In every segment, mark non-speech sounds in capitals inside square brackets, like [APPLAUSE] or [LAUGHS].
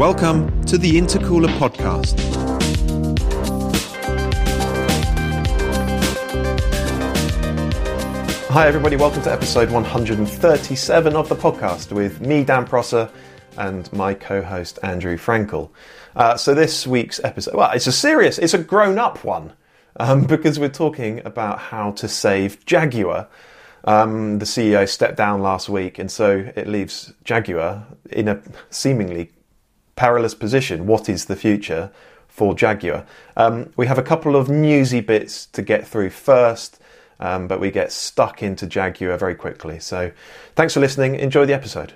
Welcome to the Intercooler Podcast. Hi, everybody. Welcome to episode 137 of the podcast with me, Dan Prosser, and my co host, Andrew Frankel. Uh, so, this week's episode, well, it's a serious, it's a grown up one um, [LAUGHS] because we're talking about how to save Jaguar. Um, the CEO stepped down last week, and so it leaves Jaguar in a seemingly perilous position. What is the future for Jaguar? Um, we have a couple of newsy bits to get through first. Um, but we get stuck into Jaguar very quickly. So thanks for listening. Enjoy the episode.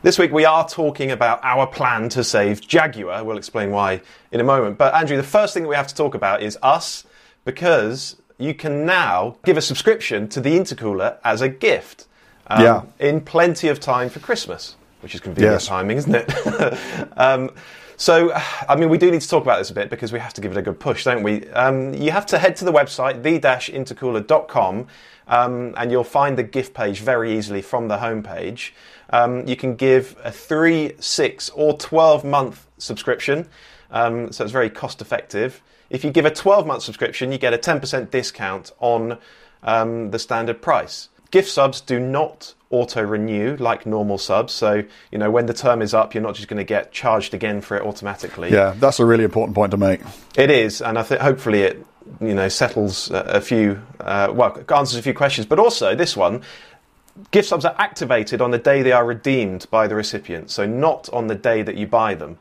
This week we are talking about our plan to save Jaguar. We'll explain why in a moment. But Andrew, the first thing that we have to talk about is us because you can now give a subscription to the intercooler as a gift. Um, Yeah. In plenty of time for Christmas, which is convenient Yes. timing, isn't it? [LAUGHS] um, so, I mean, we do need to talk about this a bit because we have to give it a good push, don't we? Um, you have to head to the website, the-intercooler.com, um, and you'll find the gift page very easily from the homepage. Um, you can give a three, six, or 12 month subscription, um, so it's very cost effective. If you give a 12 month subscription, you get a 10% discount on um, the standard price. Gift subs do not auto renew like normal subs, so you know when the term is up, you're not just going to get charged again for it automatically. Yeah, that's a really important point to make. It is, and I think hopefully it you know settles a, few uh, well answers a few questions, but also this one. Gift subs are activated on the day they are redeemed by the recipient, so not on the day that you buy them.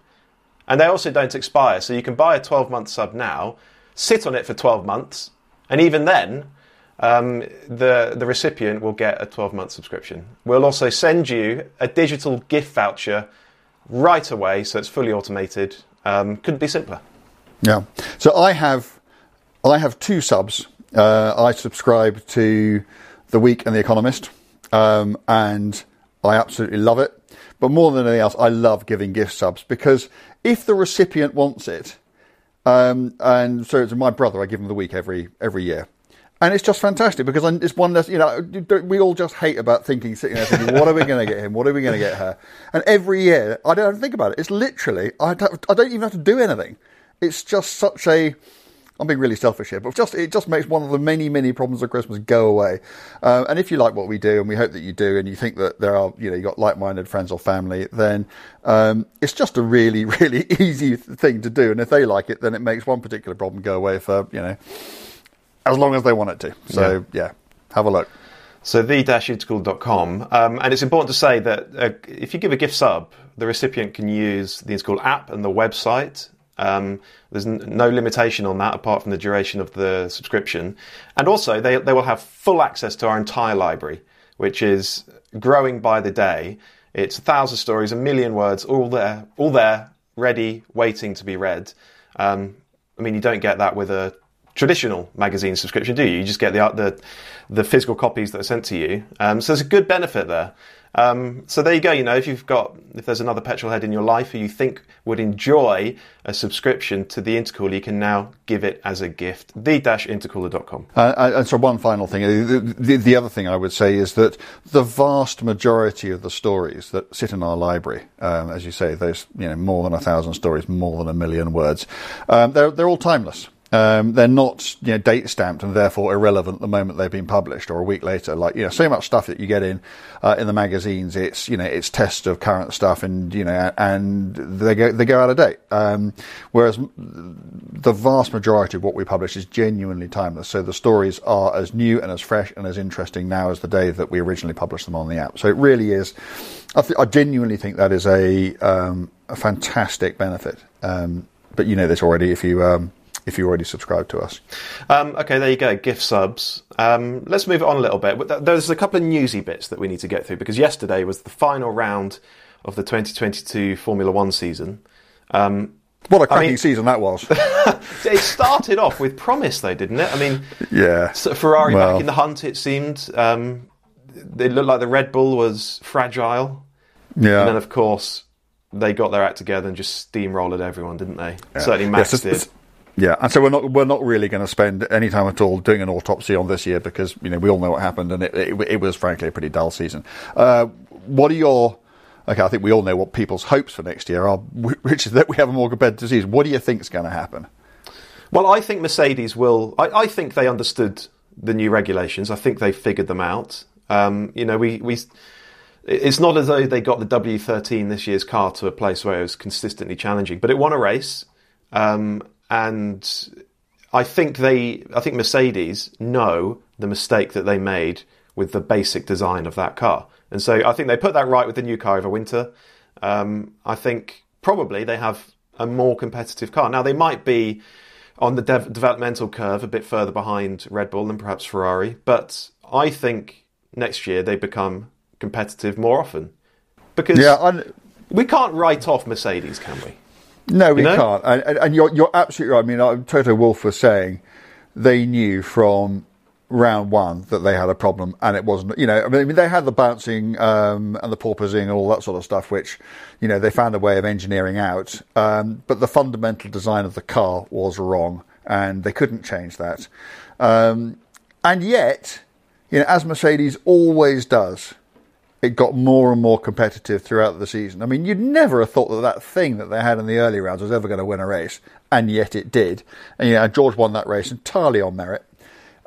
And they also don't expire, so you can buy a 12 month sub now, sit on it for 12 months, and even then, um, the, the recipient will get a 12 month subscription. We'll also send you a digital gift voucher right away, so it's fully automated. Um, couldn't be simpler. Yeah. So I have, I have two subs. Uh, I subscribe to The Week and The Economist, um, and I absolutely love it. But more than anything else, I love giving gift subs because if the recipient wants it, um, and so it's my brother, I give him The Week every every year. And it's just fantastic because it's one that you know we all just hate about thinking, sitting there thinking, what are we going to get him? What are we going to get her? And every year, I don't think about it. It's literally I don't, I don't even have to do anything. It's just such a I'm being really selfish here, but just it just makes one of the many many problems of Christmas go away. Uh, and if you like what we do, and we hope that you do, and you think that there are you know you got like-minded friends or family, then um, it's just a really [LAUGHS] really easy thing to do. And if they like it, then it makes one particular problem go away for you know as long as they want it to. So yeah, have a look. So the-intercooler.com, um, and it's important to say that uh, if you give a gift sub, the recipient can use the Intercooler app and the website. Um, there's n- no limitation on that apart from the duration of the subscription, and also they they will have full access to our entire library, which is growing by the day. It's a thousand stories, a million words, all there, all there, ready, waiting to be read. Um, I mean, you don't get that with a traditional magazine subscription, do you? You just get the the, the physical copies that are sent to you. Um, so there's a good benefit there. Um, so there you go. You know, if you've got if there's another petrol head in your life who you think would enjoy a subscription to the Intercooler, you can now give it as a gift. The-intercooler.com. Uh, and so one final thing, the, the, the, other thing I would say is that the vast majority of the stories that sit in our library, um, as you say, there's you know more than a thousand stories, more than a million words, um, they're they're all timeless. Um, they're not you know, date stamped and therefore irrelevant the moment they've been published or a week later. Like you know, so much stuff that you get in uh, in the magazines, it's you know, it's tests of current stuff, and you know, and they go they go out of date. Um, whereas the vast majority of what we publish is genuinely timeless. So the stories are as new and as fresh and as interesting now as the day that we originally published them on the app. So it really is. I, th- I genuinely think that is a um, a fantastic benefit. Um, but you know this already if you um, if you already subscribe to us. Um, okay, there you go. Gift subs. Um, let's move on a little bit. There's a couple of newsy bits that we need to get through because yesterday was the final round of the 2022 Formula One season. Um, what a cracking I mean, season that was! [LAUGHS] it started off with promise, though, didn't it? I mean, yeah, Ferrari well. back in the hunt. It seemed um, it looked like the Red Bull was fragile. Yeah, and then of course they got their act together and just steamrolled everyone, didn't they? Yeah. Certainly Max yeah, so, did. Yeah, and so we're not we're not really going to spend any time at all doing an autopsy on this year because you know we all know what happened and it it, it was frankly a pretty dull season. Uh, what are your okay? I think we all know what people's hopes for next year are, [LAUGHS] which is that we have a more competitive season. What do you think is going to happen? Well, I think Mercedes will. I, I think they understood the new regulations. I think they figured them out. Um, you know, we we. It's not as though they got the W13 this year's car to a place where it was consistently challenging, but it won a race. Um, and I think they, I think Mercedes know the mistake that they made with the basic design of that car, and so I think they put that right with the new car over winter. Um, I think probably they have a more competitive car now. They might be on the dev- developmental curve a bit further behind Red Bull than perhaps Ferrari, but I think next year they become competitive more often because yeah, we can't write off Mercedes, can we? No, we you know? can't. And, and, you're, you're absolutely right. I mean, Toto Wolff was saying they knew from round one that they had a problem, and it wasn't. You know, I mean, they had the bouncing um, and the porpoising and all that sort of stuff, which you know they found a way of engineering out. Um, but the fundamental design of the car was wrong, and they couldn't change that. Um, and yet, you know, as Mercedes always does, it got more and more competitive throughout the season. I mean, you'd never have thought that that thing that they had in the early rounds was ever going to win a race, and yet it did. And yeah, George won that race entirely on merit.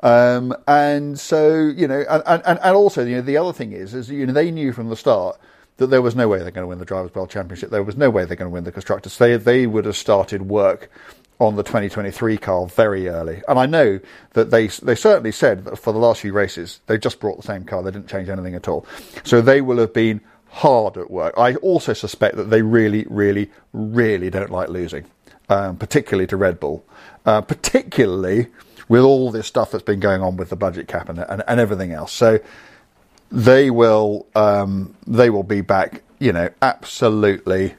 Um, and so, you know, and, and, and also, you know, the other thing is, is, you know, they knew from the start that there was no way they're going to win the Drivers' World Championship. There was no way they're going to win the Constructors. They, they would have started work on the 2023 car very early. And I know that they they certainly said that for the last few races they just brought the same car. They didn't change anything at all. So they will have been hard at work. I also suspect that they really, really, really don't like losing, um, particularly to Red Bull, uh, particularly with all this stuff that's been going on with the budget cap and, and, and everything else. So they will um, they will be back. You know, absolutely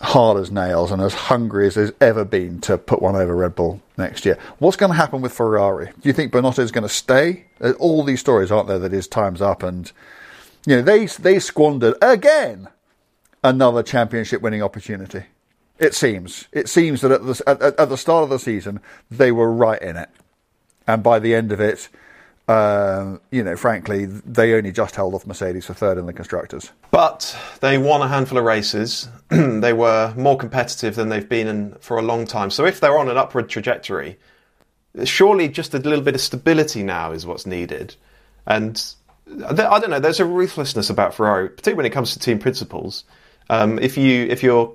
hard as nails and as hungry as there's ever been to put one over Red Bull next year. What's going to happen with Ferrari? Do you think Binotto is going to stay? There's all these stories, aren't there, that his time's up and you know they they squandered again another championship winning opportunity. It seems. It seems that at the at, at the start of the season they were right in it, and by the end of it, um, you know, frankly, they only just held off Mercedes for third in the constructors. But they won a handful of races. [CLEARS THROAT] they were more competitive than they've been in for a long time. So if they're on an upward trajectory, surely just a little bit of stability now is what's needed. And I don't know. There's a ruthlessness about Ferrari, particularly when it comes to team principals. Um, if you if you're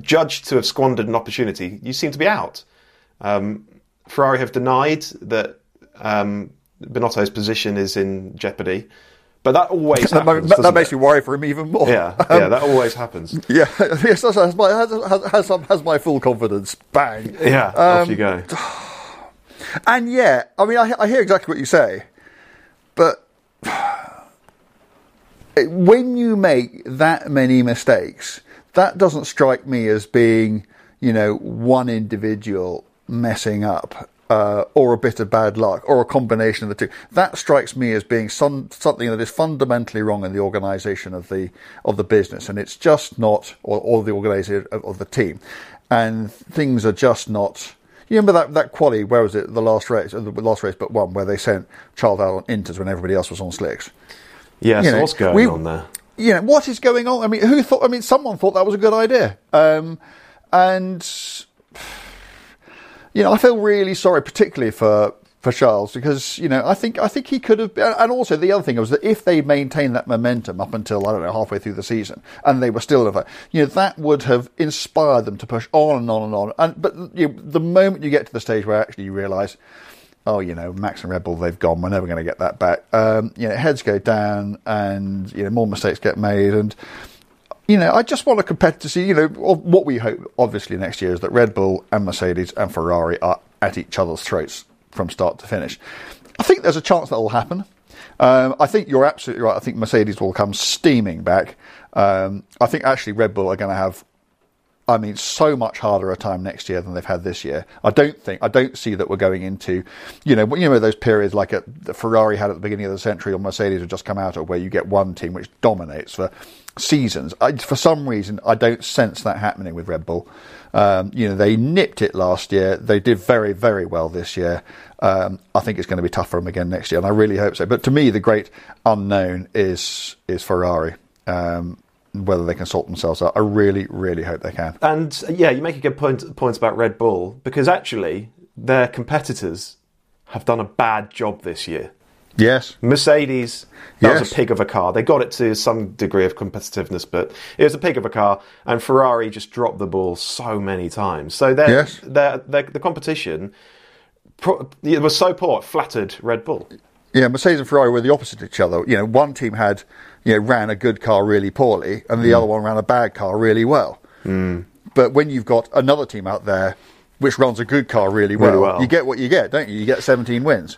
judged to have squandered an opportunity, you seem to be out. Um, Ferrari have denied that um, Binotto's position is in jeopardy. But that always [LAUGHS] happens. that, that makes me worry for him even more. Yeah, [LAUGHS] um, yeah, that always happens. [LAUGHS] Yeah, yes, has my, has, has, has, my full confidence. Bang. Yeah, um, off you go. [SIGHS] And yeah, I mean, I, I hear exactly what you say, but [SIGHS] when you make that many mistakes, that doesn't strike me as being, you know, one individual messing up uh, or a bit of bad luck, or a combination of the two. That strikes me as being some, something that is fundamentally wrong in the organisation of the of the business, and it's just not, or, or the organisation of, of the team, and things are just not. You remember that that quali? Where was it? The last race, uh, the last race, but one where they sent Charles out on inters when everybody else was on slicks. Yeah, You so know, what's going we- on there? you know, what is going on? I mean, who thought? I mean, someone thought that was a good idea, um, and you know, I feel really sorry, particularly for for Charles, because you know, I think I think he could have. And also, the other thing was that if they maintained that momentum up until I don't know halfway through the season, and they were still over, you know, that would have inspired them to push on and on and on. And but you know, the moment you get to the stage where actually you realise. Oh, you know, Max and Red Bull, they've gone. We're never going to get that back. Um, you know, heads go down, and you know, more mistakes get made, and you know, I just want a competitor to see, you know, what we hope, obviously, next year is that Red Bull and Mercedes and Ferrari are at each other's throats from start to finish. I think there's a chance that will happen. Um, I think you're absolutely right. I think Mercedes will come steaming back. Um, I think actually Red Bull are going to have, I mean, so much harder a time next year than they've had this year. I don't think, I don't see that we're going into, you know, you know those periods like the Ferrari had at the beginning of the century or Mercedes have just come out of where you get one team which dominates for seasons. I, for some reason, I don't sense that happening with Red Bull. Um, you know, they nipped it last year. They did very, very well this year. Um, I think it's going to be tough for them again next year, and I really hope so. But to me, the great unknown is is Ferrari. Um, whether they can sort themselves out, I really, really hope they can. And yeah, you make a good point points about Red Bull because actually their competitors have done a bad job this year. Yes, Mercedes, that was a pig of a car. They got it to some degree of competitiveness, but it was a pig of a car. And Ferrari just dropped the ball so many times. So they're, Yes. they're, they're, the competition pro- it was so poor, it flattered Red Bull. Yeah, Mercedes and Ferrari were the opposite of each other. You know, one team had, you know, ran a good car really poorly, and the mm. other one ran a bad car really well. Mm. But when you've got another team out there which runs a good car really well, Really well. you get what you get, don't you? You get 17 wins.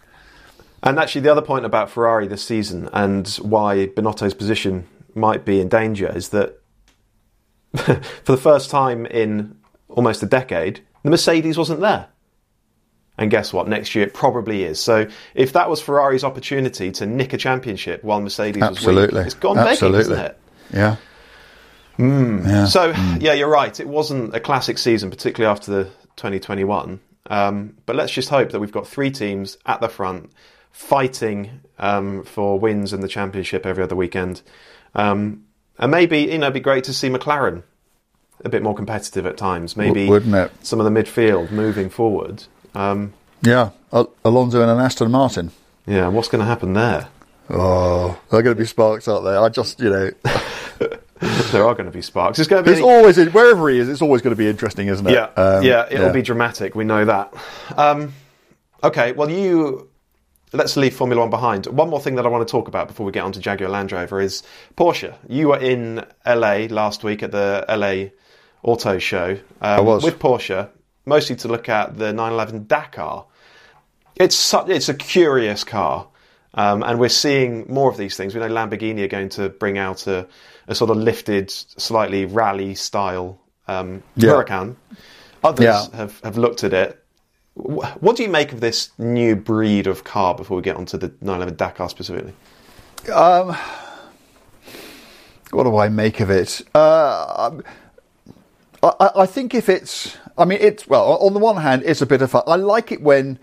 And actually, the other point about Ferrari this season and why Binotto's position might be in danger is that [LAUGHS] for the first time in almost a decade, the Mercedes wasn't there. And guess what? Next year it probably is. So if that was Ferrari's opportunity to nick a championship while Mercedes Absolutely, was weak, it's gone begging, absolutely. isn't it? Yeah. Yeah. So [SIGHS] yeah, you're right. It wasn't a classic season, particularly after the 2021. Um, but let's just hope that we've got three teams at the front fighting um, for wins in the championship every other weekend. Um, and maybe you know, it'd be great to see McLaren a bit more competitive at times. Maybe wouldn't it? some of the midfield moving forward. Um, Yeah. Al- Alonso and an Aston Martin. yeah, what's going to happen there? Oh, they're going to be sparks, aren't they? I just, you know, [LAUGHS] there are going to be sparks. It's going to be there's always, wherever he is, it's always going to be interesting, isn't it? Yeah, Um, yeah, it'll be dramatic. We know that. Um, okay, well, you let's leave Formula One behind. One more thing that I want to talk about before we get on to Jaguar Land Rover is Porsche. You were in LA last week at the LA Auto Show. Um, I was. with Porsche, mostly to look at the 911 Dakar. It's such, it's a curious car. Um, and we're seeing more of these things. We know Lamborghini are going to bring out a, a sort of lifted, slightly rally style um, Yeah. Huracan. Others Yeah. have, have looked at it. Wh- What do you make of this new breed of car before we get onto the 911 Dakar specifically? What do I make of it? Uh, I, I- I think if it's, I mean, it's well. On the one hand, it's a bit of fun. I like it when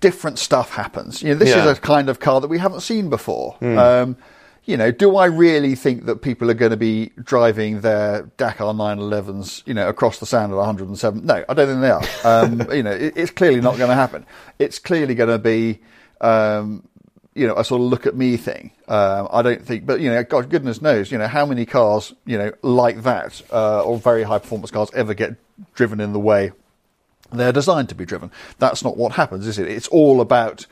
different stuff happens. You know, this Yeah. is a kind of car that we haven't seen before. Um, you know, do I really think that people are going to be driving their Dakar 911s, you know, across the sand at 107? No, I don't think they are. Um, [LAUGHS] you know, it, it's clearly not going to happen. It's clearly going to be, um, you know, a sort of look at me thing. Um, I don't think, but you know, God, goodness knows, you know, how many cars, you know, like that, uh, or very high performance cars ever get driven in the way they're designed to be driven. That's not what happens, is it? It's all about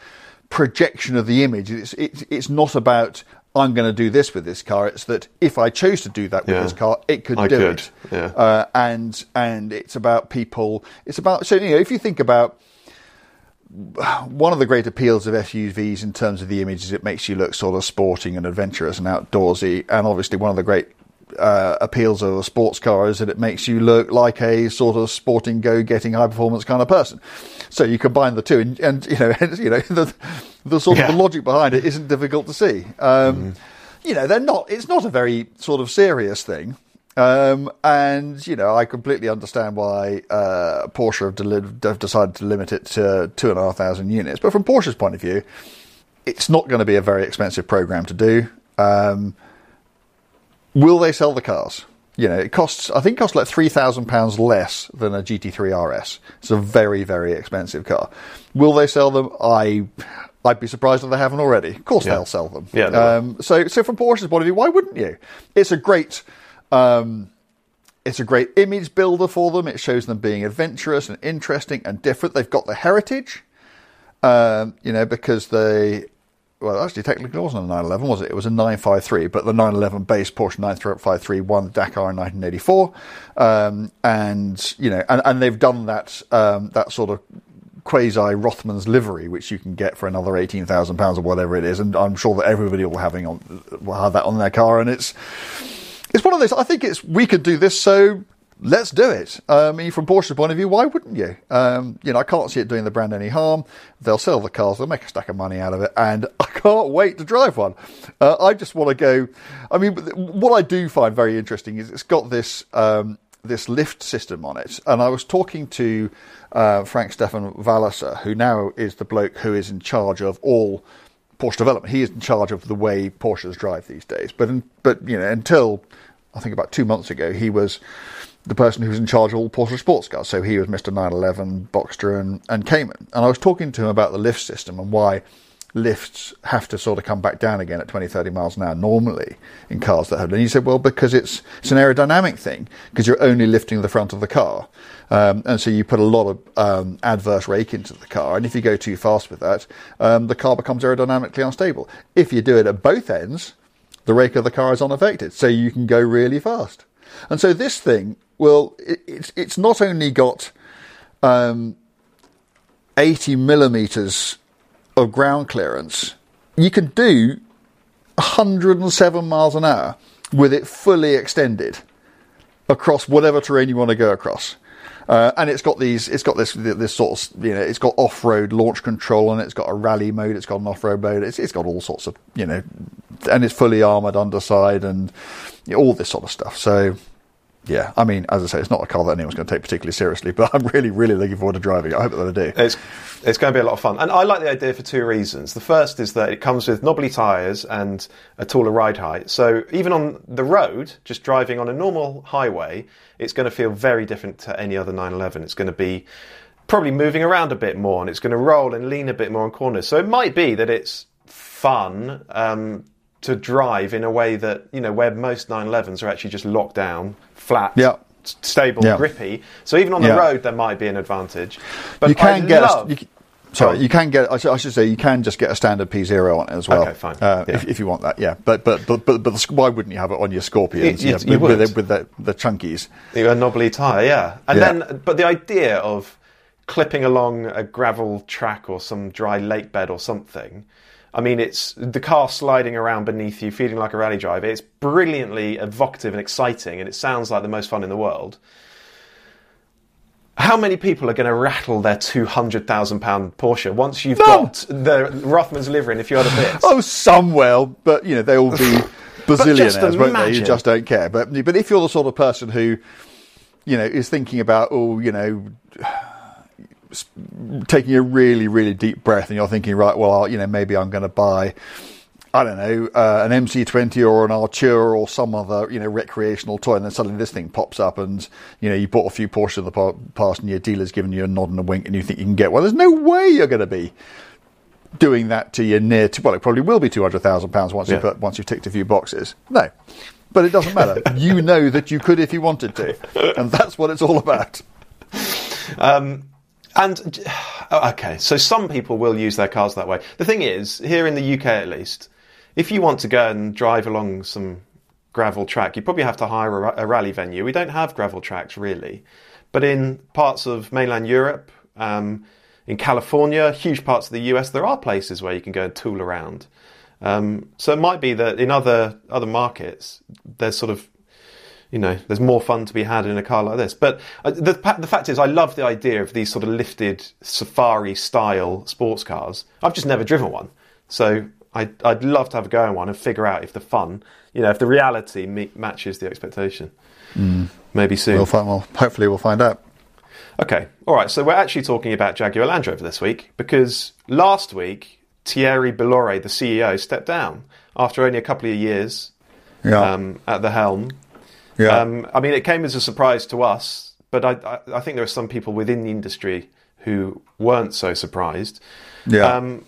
projection of the image. It's it's, it's not about I'm going to do this with this car. It's that if I chose to do that with Yeah. this car, it could I do could, it. yeah. Uh, and and it's about people. It's about so you know if you think about one of the great appeals of SUVs in terms of the image is it makes you look sort of sporting and adventurous and outdoorsy. And obviously, one of the great uh, appeals of a sports car is that it makes you look like a sort of sporting, go-getting, high-performance kind of person. So you combine the two, and, and you know, [LAUGHS] and, you know, the, the sort of the logic behind it isn't difficult to see. Um, You know, they're not. It's not a very sort of serious thing. Um, and you know, I completely understand why uh, Porsche have, deli- have decided to limit it to two and a half thousand units. But from Porsche's point of view, it's not going to be a very expensive program to do. Um, will they sell the cars? You know, it costs. I think it costs like three thousand pounds less than a GT3 RS. It's a very, very expensive car. Will they sell them? I, I'd be surprised if they haven't already. Of course, Yeah. they'll sell them. Yeah. Um, so, so from Porsche's point of view, why wouldn't you? It's a great. Um, it's a great image builder for them. It shows them being adventurous and interesting and different. They've got the heritage, um, you know, because they, well, actually, technically it wasn't a 911, was it? It was a 953, but the 911 base Porsche 953 won the Dakar in 1984. Um, and, you know, and, and they've done that, um, that sort of quasi Rothmans livery, which you can get for another eighteen thousand pounds or whatever it is, and I'm sure that everybody will having on will have that on their car, and it's it's one of those. I think it's we could do this, so let's do it. I mean, from Porsche's point of view, why wouldn't you? Um, you know, I can't see it doing the brand any harm. They'll sell the cars, they'll make a stack of money out of it, and [LAUGHS] I can't wait to drive one. Uh, I just want to go. I mean, what I do find very interesting is it's got this. Um, this lift system on it, and I was talking to uh, Frank-Steffen Walliser, who now is the bloke who is in charge of all Porsche development. He is in charge of the way Porsches drive these days. But but you know until I think about two months ago, he was the person who was in charge of all Porsche sports cars. So he was Mr. 911, Boxster, and, and Cayman. And I was talking to him about the lift system and why lifts have to sort of come back down again at 20, 30 miles an hour normally in cars that have. And he said, well, because it's it's an aerodynamic thing because you're only lifting the front of the car, um, and so you put a lot of um, adverse rake into the car. And if you go too fast with that, um, the car becomes aerodynamically unstable. If you do it at both ends, the rake of the car is unaffected, so you can go really fast. And so this thing, well, it, it's it's not only got um, 80 millimeters of ground clearance, you can do 107 miles an hour with it fully extended across whatever terrain you want to go across. Uh, and it's got these, it's got this, this sort of, you know, it's got off-road launch control and it. it's got a rally mode, it's got an off-road mode, it's, it's got all sorts of, you know, and it's fully armoured underside and all this sort of stuff. So, yeah, I mean, as I say, it's not a car that anyone's going to take particularly seriously, [LAUGHS] but I'm really, really looking forward to driving it. I hope that they do. It's it's going to be a lot of fun, and I like the idea for two reasons. The first is that it comes with knobbly tyres and a taller ride height, so even on the road, just driving on a normal highway, it's going to feel very different to any other 911. It's going to be probably moving around a bit more, and it's going to roll and lean a bit more on corners. So it might be that it's fun um, to drive in a way that you know where most 911s are actually just locked down, flat. Stable, grippy. So even on the road, there might be an advantage. But you can I get love, a, you, sorry, you can get. I should, I should say you can just get a standard P zero on it as well. Okay, fine. Uh, Yeah. if, if you want that, yeah. But but but but, but the, why wouldn't you have it on your Scorpions? You- you- yeah, you with, would. with, the, with the the chunkies. a knobbly tyre, yeah. And Yeah. then, but the idea of clipping along a gravel track or some dry lake bed or something. I mean, it's the car sliding around beneath you, feeling like a rally driver. It's brilliantly evocative and exciting, and it sounds like the most fun in the world. How many people are going to rattle their two hundred thousand pound Porsche once you've got the Rothmans livery and a few other bits? [LAUGHS] Oh, some will, but you know they will be [LAUGHS] bazillionaires, won't they? You just don't care. But but if you're the sort of person who, you know, is thinking about oh, you know. Taking a really, really deep breath, and you're thinking, right? Well, you know, maybe I'm going to buy, I don't know, uh, an MC20 or an Artura or some other, you know, recreational toy, and then suddenly this thing pops up, and you know, you bought a few Porsche in the past, and your dealer's giving you a nod and a wink, and you think you can get one. There's no way you're going to be doing that to your near to well, it probably will be two hundred thousand pounds once you put, once you've ticked a few boxes. No, but it doesn't matter. [LAUGHS] you know that you could if you wanted to, and that's what it's all about. Um, and [SIGHS] oh, okay, so some people will use their cars that way. The thing is, here in the UK at least, if you want to go and drive along some gravel track, you probably have to hire a, a rally venue. We don't have gravel tracks really, but in parts of mainland Europe, um, in California, huge parts of the US, there are places where you can go and tool around. Um, so it might be that in other other markets, there's sort of you know, there's more fun to be had in a car like this. But uh, the, the fact is, I love the idea of these sort of lifted safari style sports cars. I've just never driven one. So I'd, I'd love to have a go in one and figure out if the fun, you know, if the reality me- matches the expectation. Mm. Maybe soon. We'll find, well, hopefully we'll find out. Okay, all right. So we're actually talking about Jaguar Land Rover this week because last week Thierry Bolloré, the CEO, stepped down after only a couple of years yeah. um, at the helm. Yeah. Um, I mean, it came as a surprise to us, but I, I, I, think there are some people within the industry who weren't so surprised. Yeah. Um,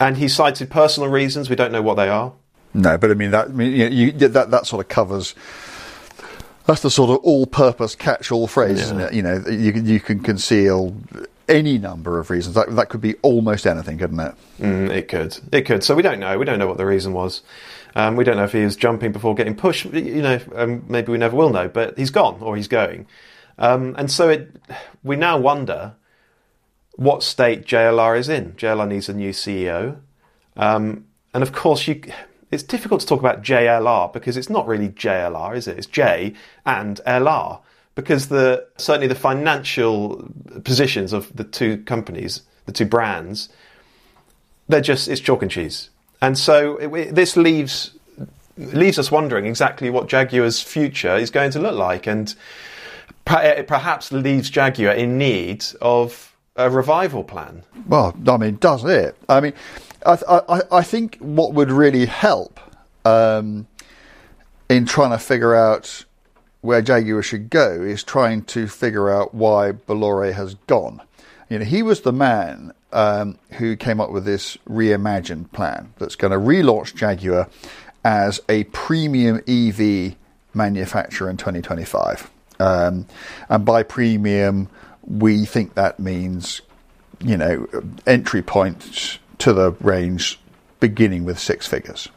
and he cited personal reasons. We don't know what they are. No, but I mean that. I mean, you, you, that that sort of covers. That's the sort of all-purpose catch-all phrase, yeah. isn't it? You know, you you can conceal any number of reasons. That that could be almost anything, couldn't it? Mm, it could. It could. So we don't know. We don't know what the reason was. Um, we don't know if he was jumping before getting pushed. You know, um, maybe we never will know. But he's gone or he's going, um, and so it. We now wonder what state JLR is in. JLR needs a new CEO, um, and of course you. It's difficult to talk about JLR because it's not really JLR, is it? It's J and LR because the certainly the financial positions of the two companies, the two brands, they're just it's chalk and cheese. And so it, this leaves leaves us wondering exactly what Jaguar's future is going to look like, and it perhaps leaves Jaguar in need of a revival plan. Well, I mean, does it? I mean, I, I, I think what would really help um, in trying to figure out where Jaguar should go is trying to figure out why Bolloré has gone. You know, he was the man um, who came up with this reimagined plan that's going to relaunch Jaguar as a premium EV manufacturer in 2025. Um, and by premium, we think that means, you know, entry points to the range beginning with six figures.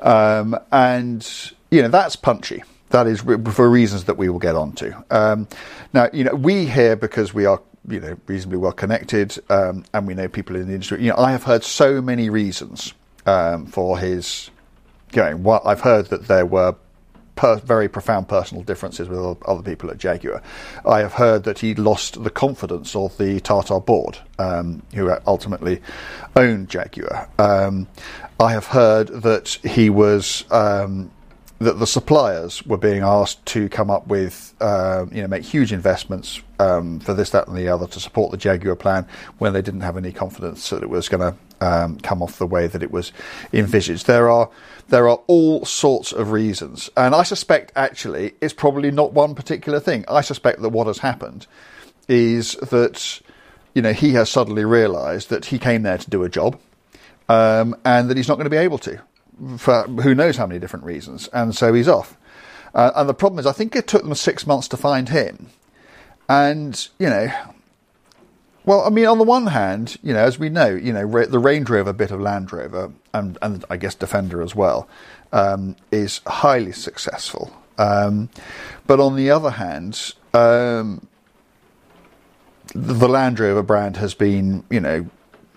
Um, and, you know, that's punchy. That is for reasons that we will get onto. Um, now, you know, we here because we are you know reasonably well connected, um, and we know people in the industry. You know, I have heard so many reasons um, for his going. Well, I've heard that there were per- very profound personal differences with other people at Jaguar. I have heard that he lost the confidence of the Tata board, um, who ultimately owned Jaguar. Um, I have heard that he was um, that the suppliers were being asked to come up with, uh, you know, make huge investments um, for this, that, and the other to support the Jaguar plan when they didn't have any confidence that it was going to um, come off the way that it was envisaged. There are there are all sorts of reasons, and I suspect actually it's probably not one particular thing. I suspect that what has happened is that you know he has suddenly realised that he came there to do a job, um, and that he's not going to be able to for who knows how many different reasons, and so he's off. Uh, and the problem is, I think it took them six months to find him, and you know, well, I mean, on the one hand, you know, as we know, you know, the Range Rover bit of Land Rover, and and I guess Defender as well, um, is highly successful. Um, but on the other hand, um, the Land Rover brand has been, you know,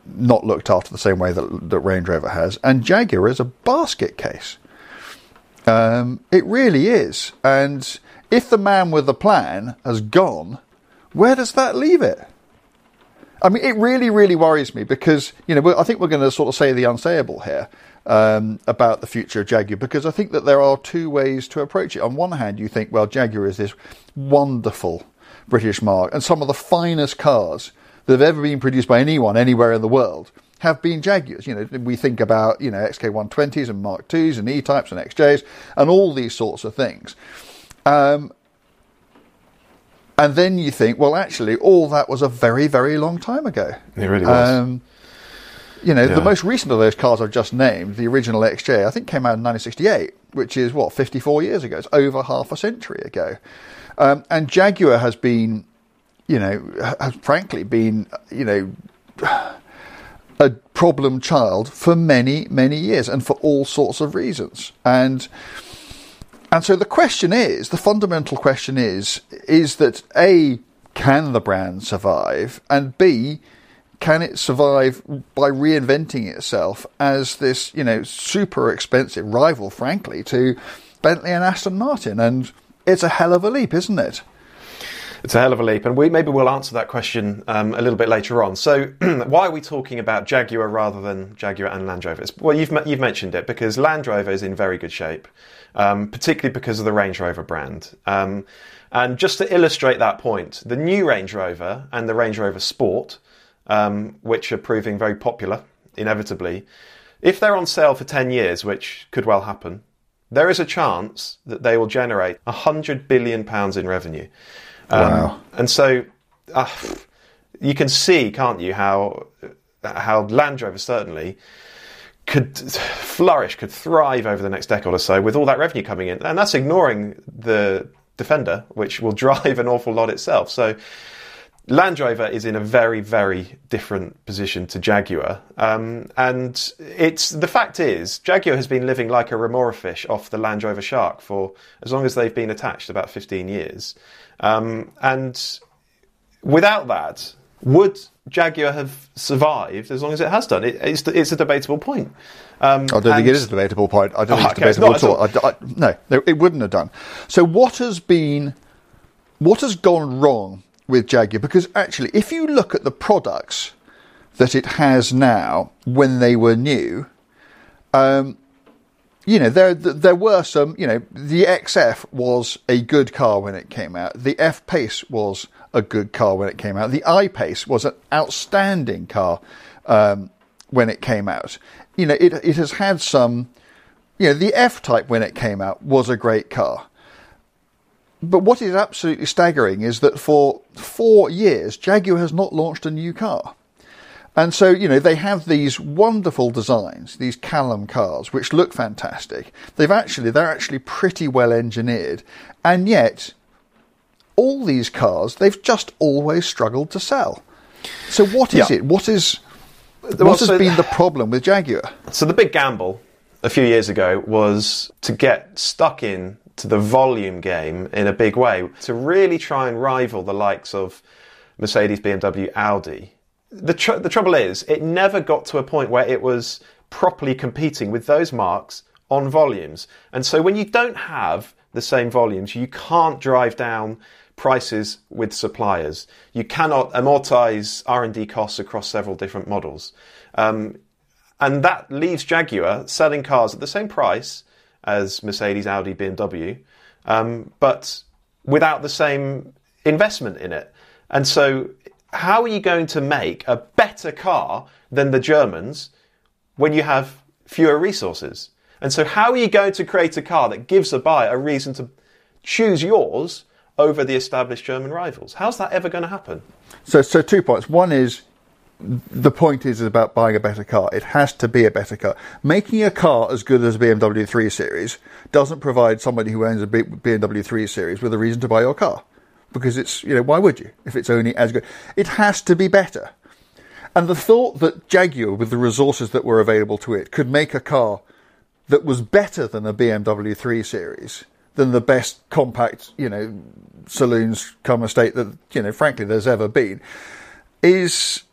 not looked after the same way that, that Range Rover has. And Jaguar is a basket case. Um, it really is. And if the man with the plan has gone, where does that leave it? I mean, it really, really worries me because, you know, I think we're going to sort of say the unsayable here um, about the future of Jaguar because I think that there are two ways to approach it. On one hand, you think, well, Jaguar is this wonderful British marque and some of the finest cars that have ever been produced by anyone anywhere in the world have been Jaguars. You know, we think about, you know, XK120s and Mark IIs and E-Types and XJs and all these sorts of things. Um, and then you think, well, actually, all that was a very, very long time ago. It really was. Um, you know, yeah. the most recent of those cars I've just named, the original XJ, I think came out in 1968, which is what, 54 years ago. It's over half a century ago. Um, and Jaguar has been you know, has frankly been, you know, a problem child for many, many years and for all sorts of reasons. And and so the question is, the fundamental question is, is that A, can the brand survive? And B, can it survive by reinventing itself as this, you know, super expensive rival, frankly, to Bentley and Aston Martin, and it's a hell of a leap, isn't it? It's a hell of a leap, and we maybe we'll answer that question um, a little bit later on. So, [CLEARS THROAT] why are we talking about Jaguar rather than Jaguar and Land Rover? Well, you've you've mentioned it because Land Rover is in very good shape, um, particularly because of the Range Rover brand. Um, and just to illustrate that point, the new Range Rover and the Range Rover Sport, um, which are proving very popular, inevitably, if they're on sale for ten years, which could well happen, there is a chance that they will generate hundred billion pounds in revenue. Um, Wow. And so uh, you can see, can't you, how how Land Rover certainly could flourish, could thrive over the next decade or so with all that revenue coming in, and that's ignoring the Defender, which will [LAUGHS] drive an awful lot itself. So. Land Rover is in a very, very different position to Jaguar, um, and it's the fact is Jaguar has been living like a remora fish off the Land Rover Shark for as long as they've been attached, about fifteen years, um, and without that, would Jaguar have survived as long as it has done? It, it's, it's a debatable point. Um, I don't think it is a debatable point. I don't Oh, think it's okay, debatable at all. I, I- no, no, it wouldn't have done. So what has been, what has gone wrong with Jaguar? Because actually, if you look at the products that it has now when they were new, um, you know, there there were some. You know, the XF was a good car when it came out. The F Pace was a good car when it came out. The I Pace was an outstanding car um, when it came out. You know, it it has had some. You know, the F Type when it came out was a great car. But what is absolutely staggering is that for four years, Jaguar has not launched a new car. And so, you know, they have these wonderful designs, these Callum cars, which look fantastic. They've actually, they're actually pretty well engineered. And yet, all these cars, they've just always struggled to sell. So what is Yeah. it? What is, what Well, has so- been the problem with Jaguar? So the big gamble a few years ago was to get stuck in to the volume game in a big way, to really try and rival the likes of Mercedes, BMW, Audi. The, tr- the trouble is, it never got to a point where it was properly competing with those marques on volumes. And so when you don't have the same volumes, you can't drive down prices with suppliers. You cannot amortize R&D costs across several different models. Um, and that leaves Jaguar selling cars at the same price as Mercedes, Audi, BMW, um, but without the same investment in it. And so, how are you going to make a better car than the Germans when you have fewer resources? And so, how are you going to create a car that gives a buyer a reason to choose yours over the established German rivals? How's that ever going to happen? So, so two points. One is the point is about buying a better car. It has to be a better car. Making a car as good as a BMW 3 Series doesn't provide somebody who owns a BMW 3 Series with a reason to buy your car. Because it's, you know, why would you if it's only as good? It has to be better. And the thought that Jaguar, with the resources that were available to it, could make a car that was better than a BMW 3 Series, than the best compact, you know, saloons come estate that, you know, frankly, there's ever been, is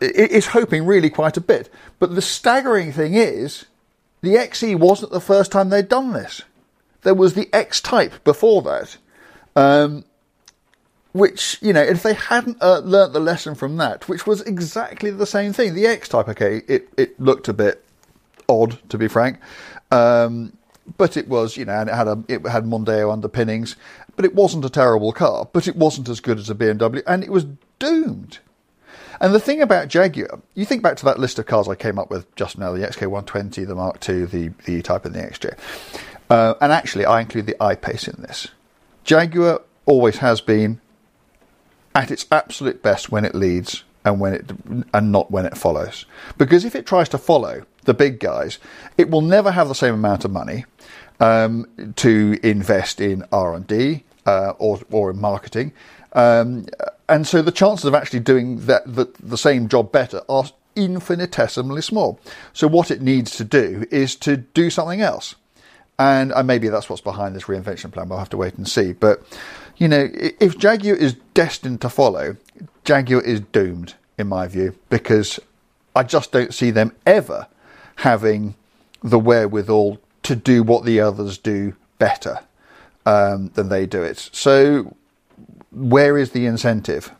is hoping really quite a bit. But the staggering thing is, the XE wasn't the first time they'd done this. There was the X Type before that, um, which you know, if they hadn't uh, learnt the lesson from that, which was exactly the same thing, the X Type, okay, it it looked a bit odd to be frank, um, but it was you know, and it had a it had Mondeo underpinnings, but it wasn't a terrible car, but it wasn't as good as a BMW, and it was doomed. And the thing about Jaguar, you think back to that list of cars I came up with just now: the XK120, the Mark II, the the E-Type, and the XJ. Uh, and actually, I include the I-Pace in this. Jaguar always has been at its absolute best when it leads and when it and not when it follows. Because if it tries to follow the big guys, it will never have the same amount of money um, to invest in R and D uh, or or in marketing, um, and so the chances of actually doing that the, the same job better are infinitesimally small. So what it needs to do is to do something else and uh, maybe that's what's behind this reinvention plan. We'll have to wait and see. But you know, if Jaguar is destined to follow, Jaguar is doomed, in my view, because I just don't see them ever having the wherewithal to do what the others do better um, than they do it. So, where is the incentive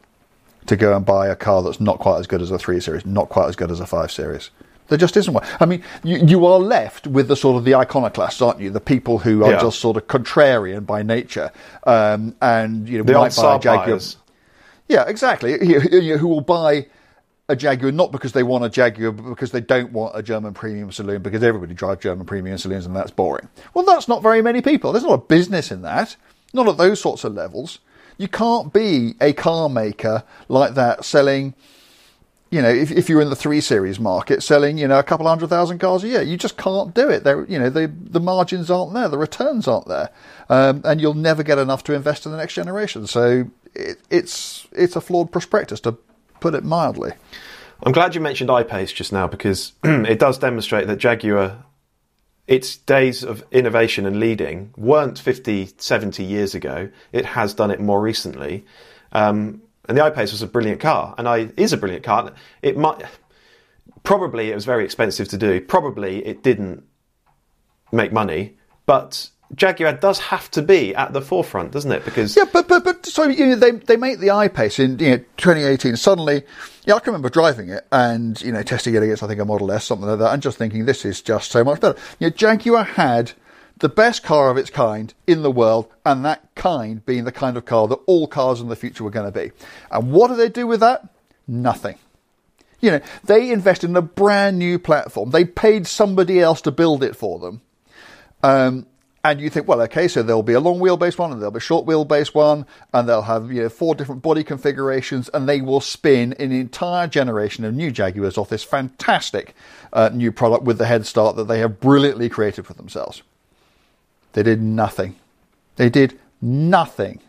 to go and buy a car that's not quite as good as a 3 Series, not quite as good as a 5 Series? There just isn't one. I mean, you, you are left with the sort of the iconoclasts, aren't you? The people who are Yeah. just sort of contrarian by nature, um, and you know The might buy a Jaguar. buyers. Yeah, exactly. Who will buy a Jaguar not because they want a Jaguar, but because they don't want a German premium saloon because everybody drives German premium saloons and that's boring. Well, that's not very many people. There's not a business in that. Not at those sorts of levels. You can't be a car maker like that selling. You know, if, if you're in the three series market, selling you know a couple hundred thousand cars a year, you just can't do it. There, you know, the the margins aren't there, the returns aren't there, um, and you'll never get enough to invest in the next generation. So it, it's it's a flawed prospectus, to put it mildly. I'm glad you mentioned iPace just now because [CLEARS THROAT] it does demonstrate that Jaguar, its days of innovation and leading weren't 50, 70 years ago. It has done it more recently. Um, and the iPace was a brilliant car, and I is a brilliant car. It might probably it was very expensive to do. Probably it didn't make money, but Jaguar does have to be at the forefront, doesn't it? Because Yeah, but but but so you know, they they make the iPace in you know 2018. Suddenly, yeah, I can remember driving it and you know testing it against I think a Model S something like that, and just thinking this is just so much better. You know, Jaguar had the best car of its kind in the world, and that kind being the kind of car that all cars in the future were going to be. And what do they do with that? Nothing. You know, they invested in a brand new platform. They paid somebody else to build it for them. Um, and you think, well, okay, so there'll be a long wheelbase one and there'll be a short wheelbase one, and they'll have you know four different body configurations, and they will spin an entire generation of new Jaguars off this fantastic uh, new product with the head start that they have brilliantly created for themselves. They did nothing. They did nothing.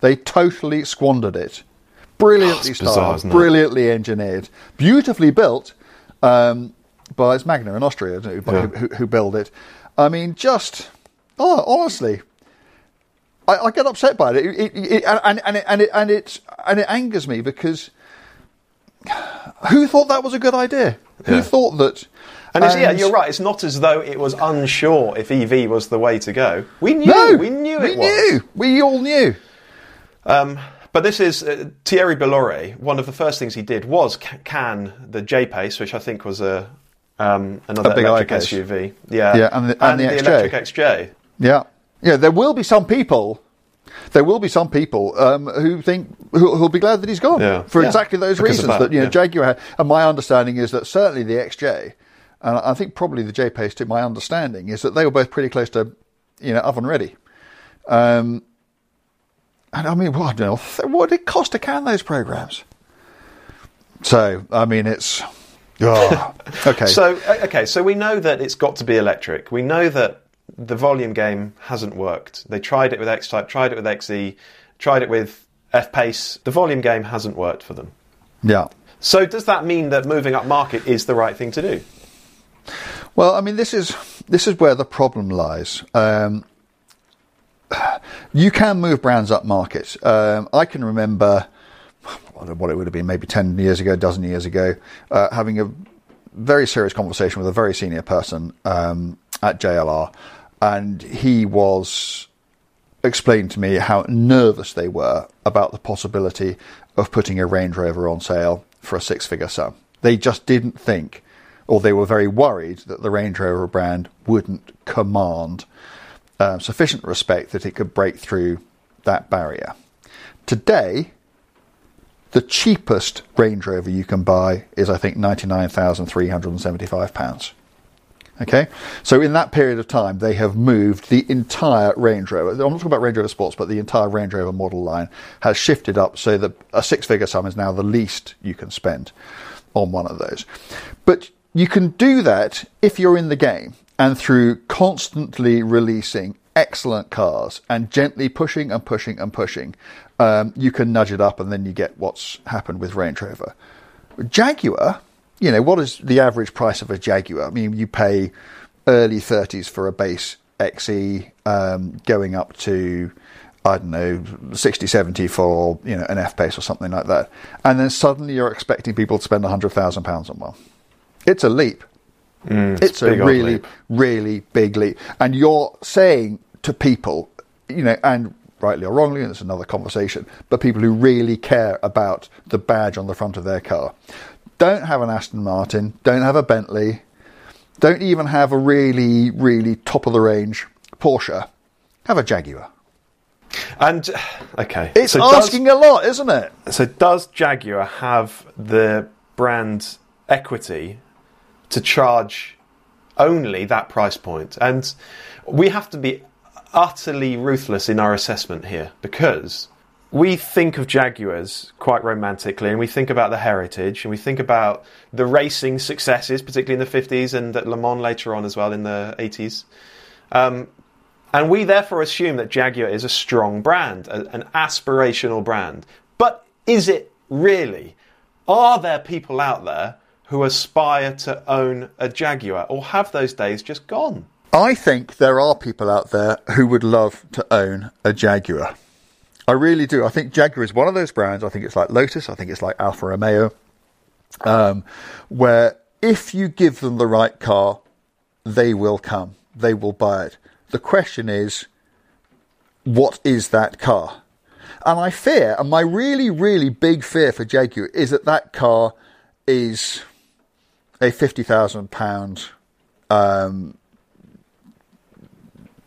They totally squandered it. Brilliantly bizarre, styled, isn't brilliantly engineered, beautifully built um, by it's Magna in Austria who, Yeah. who, who build it. I mean, just oh, honestly, I, I get upset by it, it, it, it and, and, it, and it and it and it angers me because [SIGHS] who thought that was a good idea? Who Yeah. thought that? And, it's, yeah, you're right. It's not as though it was unsure if EV was the way to go. We knew. No, we knew we it was. knew. We all knew. Um, but this is uh, Thierry Bolloré. One of the first things he did was can the J Pace, which I think was a um, another A big electric. SUV. Yeah, Yeah, and the- and the XJ. electric XJ. Yeah, yeah. There will be some people. There will be some people um, who think who, who'll be glad that he's gone Yeah. for Yeah. exactly those Because reasons. that, That, you know, yeah. Jaguar had, and my understanding is that certainly the XJ, and I think probably the J Pace too. My understanding is that they were both pretty close to, you know, oven ready. Um, and I mean, what, what did it cost to can those programs? So I mean, it's [LAUGHS] oh, okay. So okay, so we know that it's got to be electric. We know that the volume game hasn't worked. They tried it with X Type, tried it with XE, tried it with F Pace. The volume game hasn't worked for them. yeah. So does that mean that moving up market is the right thing to do? Well, I mean, this is this is where the problem lies. Um, you can move brands up market. Um, I can remember what what it would have been, maybe ten years ago, a dozen years ago, uh, having a very serious conversation with a very senior person um, at JLR, and he was explained to me how nervous they were about the possibility of putting a Range Rover on sale for a six figure sum. They just didn't think, or they were very worried that the Range Rover brand wouldn't command um, sufficient respect that it could break through that barrier. Today, the cheapest Range Rover you can buy is, I think, £99,375. Okay, so in that period of time, they have moved the entire Range Rover. I'm not talking about Range Rover Sports, but the entire Range Rover model line has shifted up so that a six-figure sum is now the least you can spend on one of those. But you can do that if you're in the game and through constantly releasing excellent cars and gently pushing and pushing and pushing, um, you can nudge it up, and then you get what's happened with Range Rover. Jaguar, you know, what is the average price of a Jaguar? I mean, you pay early 30s for a base XE, um, going up to, I don't know, 60, 70 for, you know, an F Pace or something like that. And then suddenly you're expecting people to spend £100,000 on one. It's a leap. it's a really, leap. really big leap. And you're saying to people, you know, and rightly or wrongly, and it's another conversation, but people who really care about the badge on the front of their car. Don't have an Aston Martin, don't have a Bentley, don't even have a really, really top of the range Porsche. Have a Jaguar. And [SIGHS] okay, It's so does- asking a lot, isn't it? So does Jaguar have the brand equity to charge only that price point? And we have to be utterly ruthless in our assessment here because we think of Jaguars quite romantically and we think about the heritage and we think about the racing successes, particularly in the 50s and at Le Mans later on as well in the 80s. Um, and we therefore assume that Jaguar is a strong brand, a- an aspirational brand. But is it really? Are there people out there who aspire to own a Jaguar, or have those days just gone? I think there are people out there who would love to own a Jaguar. I really do. I think Jaguar is one of those brands. I think it's like Lotus. I think it's like Alfa Romeo, um, where if you give them the right car, they will come. They will buy it. The question is, what is that car? And I fear, and my really, really big fear for Jaguar is that that car is a fifty thousand pound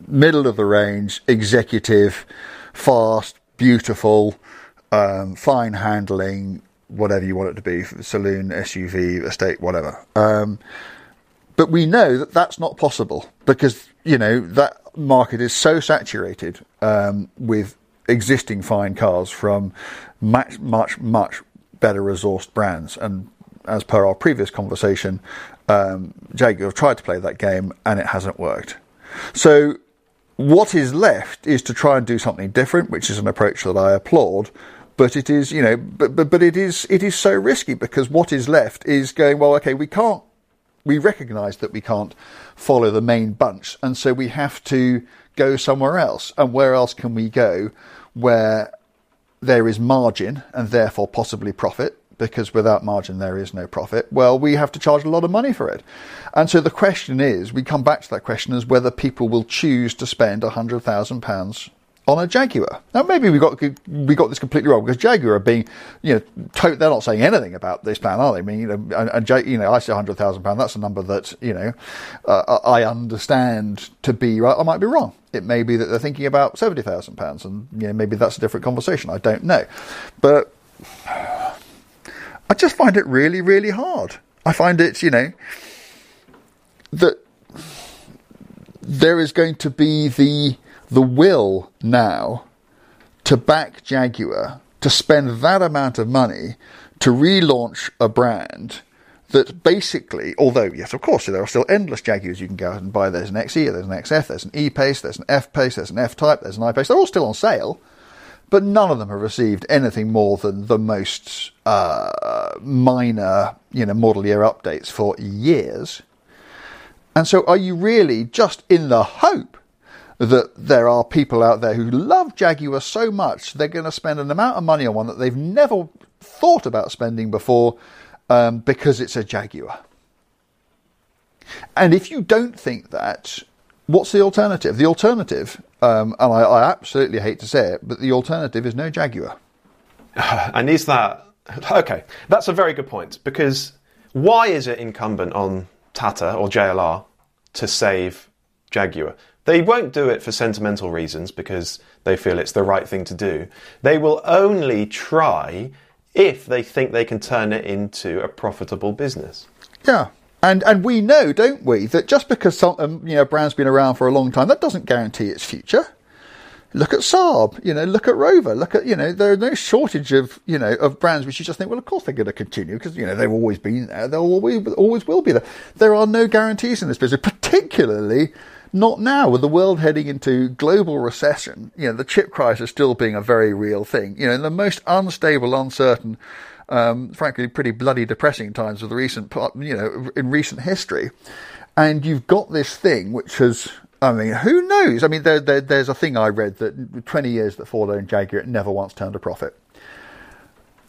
middle of the range, executive, fast, beautiful, um, fine handling, whatever you want it to be, saloon, SUV, estate, whatever. Um, but we know that that's not possible because you know that market is so saturated um, with existing fine cars from much, much, much better resourced brands. And as per our previous conversation, um, Jaguar tried to play that game and it hasn't worked. So what is left is to try and do something different, which is an approach that I applaud. But it is, you know, but, but but it is it is so risky because what is left is going well. Okay, we can't. We recognise that we can't follow the main bunch, and so we have to go somewhere else. And where else can we go? Where there is margin and therefore possibly profit, because without margin there is no profit, well, we have to charge a lot of money for it. And so the question is, we come back to that question as whether people will choose to spend £100,000 on a Jaguar. Now, maybe we got we got this completely wrong because Jaguar are being, you know, to- they're not saying anything about this plan, are they? I mean, you know, and, and Ja- you know, I say hundred thousand pound. That's a number that you know uh, I understand to be right. I might be wrong. It may be that they're thinking about seventy thousand pounds, and you know, maybe that's a different conversation. I don't know, but I just find it really, really hard. I find it, you know, that there is going to be the the will now to back Jaguar to spend that amount of money to relaunch a brand that basically, although yes, of course, there are still endless Jaguars you can go out and buy. There's an XE, there's an XF, there's an E Pace, there's an F Pace, there's an F Type, there's an I Pace. They're all still on sale, but none of them have received anything more than the most uh, minor, you know, model year updates for years. And so, are you really just in the hope that there are people out there who love Jaguar so much they're going to spend an amount of money on one that they've never thought about spending before um, because it's a Jaguar? And if you don't think that, what's the alternative? The alternative, um, and I, I absolutely hate to say it, but the alternative is no Jaguar. [SIGHS] And is that okay? That's a very good point because why is it incumbent on Tata or JLR to save Jaguar? They won't do it for sentimental reasons because they feel it's the right thing to do. They will only try if they think they can turn it into a profitable business. Yeah. And and we know, don't we, that just because some um, you know brand's been around for a long time, that doesn't guarantee its future. Look at Saab, you know, look at Rover, look at you know, there's no shortage of you know of brands which you just think, well, of course they're going to continue because you know they've always been there, they'll always always will be there. There are no guarantees in this business, particularly not now with the world heading into global recession. You know, the chip crisis still being a very real thing. You know, in the most unstable, uncertain um, frankly, pretty bloody depressing times of the recent, you know, in recent history. And you've got this thing which has, I mean, who knows? I mean, there, there, there's a thing I read that 20 years that Ford owned Jaguar, it never once turned a profit.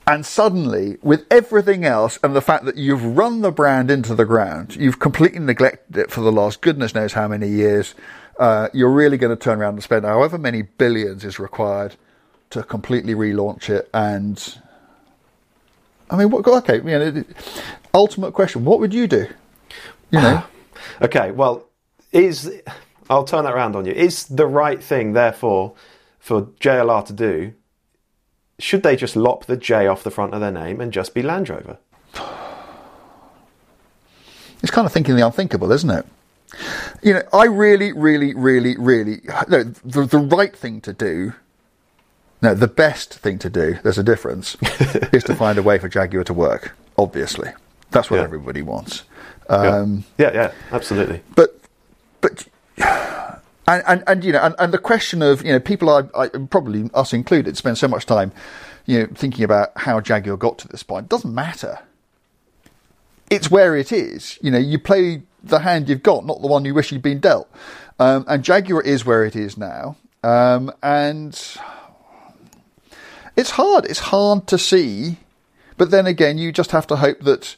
And suddenly, with everything else and the fact that you've run the brand into the ground, you've completely neglected it for the last goodness knows how many years, uh, you're really going to turn around and spend however many billions is required to completely relaunch it. And I mean, what, okay, you know, ultimate question: What would you do? You know, [SIGHS] Okay, well, is I'll turn that around on you. Is the right thing, therefore, for JLR to do? Should they just lop the J off the front of their name and just be Land Rover? [SIGHS] it's kind of thinking the unthinkable, isn't it? You know, I really, really, really, really, no, the, the right thing to do, no, the best thing to do, there's a difference, [LAUGHS] is to find a way for Jaguar to work, obviously. That's what Yeah. everybody wants. Yeah. Um, yeah, yeah, absolutely. but but and, and and you know and, and the question of you know people are I, probably us included spend so much time you know thinking about how Jaguar got to this point It doesn't matter it's where it is you know you play the hand you've got not the one you wish you'd been dealt um, and Jaguar is where it is now um, and it's hard it's hard to see but then again you just have to hope that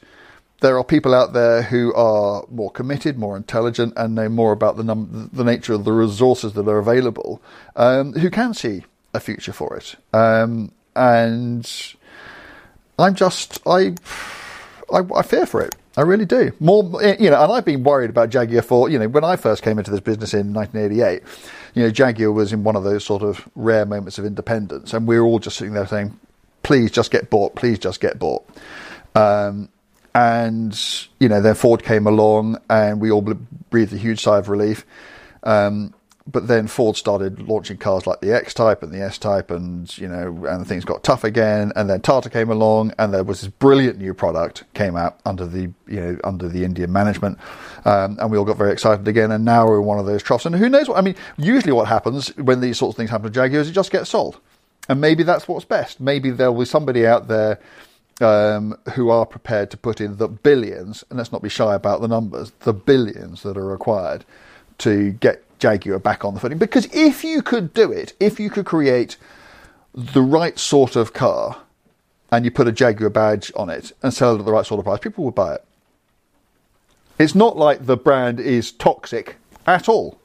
there are people out there who are more committed, more intelligent, and know more about the num- the nature of the resources that are available, um, who can see a future for it. Um, and I'm just I, I I fear for it. I really do. More, you know, and I've been worried about Jaguar for you know when I first came into this business in 1988. You know, Jaguar was in one of those sort of rare moments of independence, and we were all just sitting there saying, "Please just get bought. Please just get bought." Um, and you know, then Ford came along, and we all breathed a huge sigh of relief. Um, but then Ford started launching cars like the X Type and the S Type, and you know, and things got tough again. And then Tata came along, and there was this brilliant new product came out under the you know under the Indian management, um, and we all got very excited again. And now we're in one of those troughs. And who knows what I mean? Usually, what happens when these sorts of things happen to Jaguar is it just gets sold, and maybe that's what's best. Maybe there'll be somebody out there um, who are prepared to put in the billions, and let's not be shy about the numbers, the billions that are required to get Jaguar back on the footing. Because if you could do it, if you could create the right sort of car and you put a Jaguar badge on it and sell it at the right sort of price, people would buy it. It's not like the brand is toxic at all.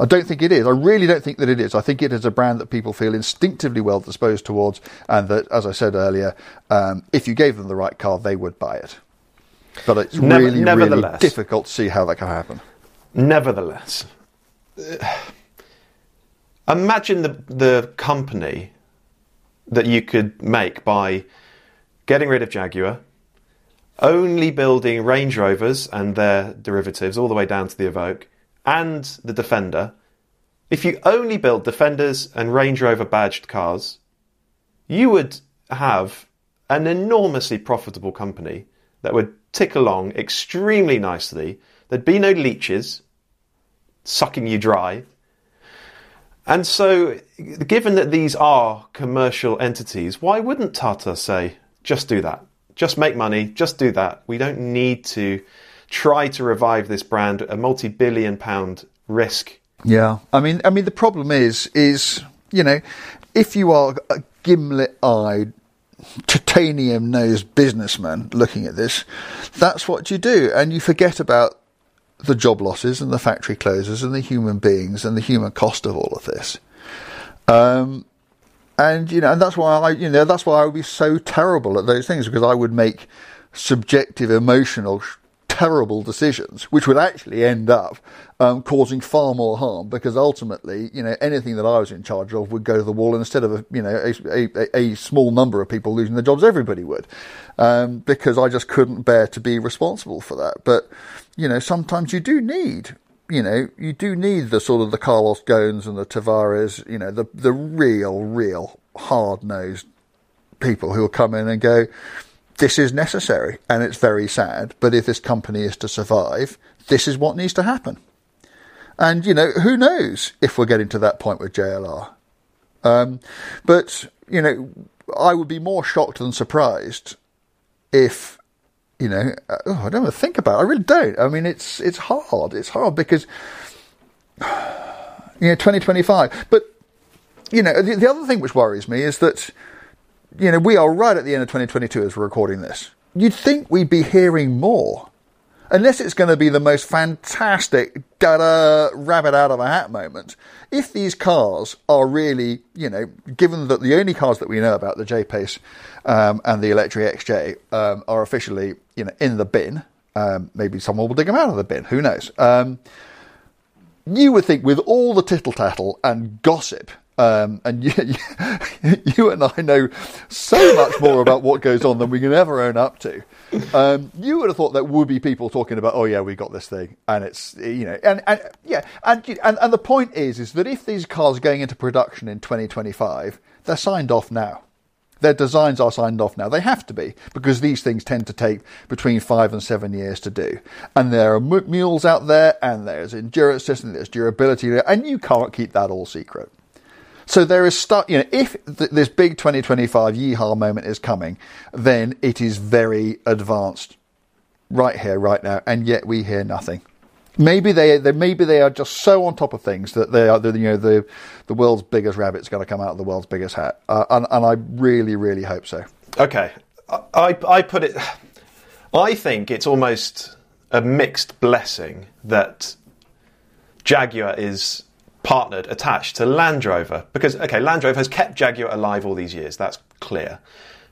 I don't think it is. I really don't think that it is. I think it is a brand that people feel instinctively well disposed towards, and that, as I said earlier, um, if you gave them the right car, they would buy it. But it's Never- really, really difficult to see how that can happen. Nevertheless, Uh, imagine the the company that you could make by getting rid of Jaguar, only building Range Rovers and their derivatives all the way down to the Evoque and the Defender. If you only build Defenders and Range Rover badged cars, you would have an enormously profitable company that would tick along extremely nicely. There'd be no leeches sucking you dry. And so, given that these are commercial entities, why wouldn't Tata say, just do that? Just make money, just do that. We don't need to try to revive this brand at a multi billion pound risk. Yeah, I mean, I mean, the problem is, is you know, if you are a gimlet-eyed, titanium-nosed businessman looking at this, that's what you do, and you forget about the job losses and the factory closures and the human beings and the human cost of all of this. Um, and you know, and that's why I, you know, that's why I would be so terrible at those things because I would make subjective, emotional, terrible decisions, which would actually end up um, causing far more harm because ultimately, you know, anything that I was in charge of would go to the wall, and instead of a, you know a, a, a small number of people losing their jobs, everybody would, um, because I just couldn't bear to be responsible for that. But you know, sometimes you do need you know, you do need the sort of the Carlos Ghosns and the Tavares, you know, the the real, real hard nosed people who will come in and go, this is necessary and it's very sad, but if this company is to survive, this is what needs to happen. And you know, who knows if we're getting to that point with JLR? Um, but you know, I would be more shocked than surprised if you know, uh, oh, I don't want to think about it. I really don't. I mean, it's it's hard. It's hard because [SIGHS] you know, 2025. But you know, the, the other thing which worries me is that you know, we are right at the end of 2022 as we're recording this. You'd think we'd be hearing more. Unless it's going to be the most fantastic, da da, rabbit out of a hat moment. If these cars are really, you know, given that the only cars that we know about, the J Pace um, and the Electric XJ, um, are officially, you know, in the bin, um, maybe someone will dig them out of the bin. Who knows? Um, you would think, with all the tittle tattle and gossip um, and [LAUGHS] you, you, and I know so much more about what goes on than we can ever own up to. Um, you would have thought there would be people talking about, oh yeah, we got this thing, and it's you know, and, and yeah, and, and and the point is, is that if these cars are going into production in 2025, they're signed off now. Their designs are signed off now. They have to be because these things tend to take between five and seven years to do. And there are mules out there, and there's endurance testing, there's durability, and you can't keep that all secret. So there is stuff, you know, if th- this big 2025 yeehaw moment is coming, then it is very advanced right here, right now, and yet we hear nothing. Maybe they, they maybe they are just so on top of things that they are, you know, the the world's biggest rabbit's going to come out of the world's biggest hat, uh, and, and I really, really hope so. Okay, I, I put it. I think it's almost a mixed blessing that Jaguar is partnered, attached to Land Rover. Because, okay, Land Rover has kept Jaguar alive all these years, that's clear.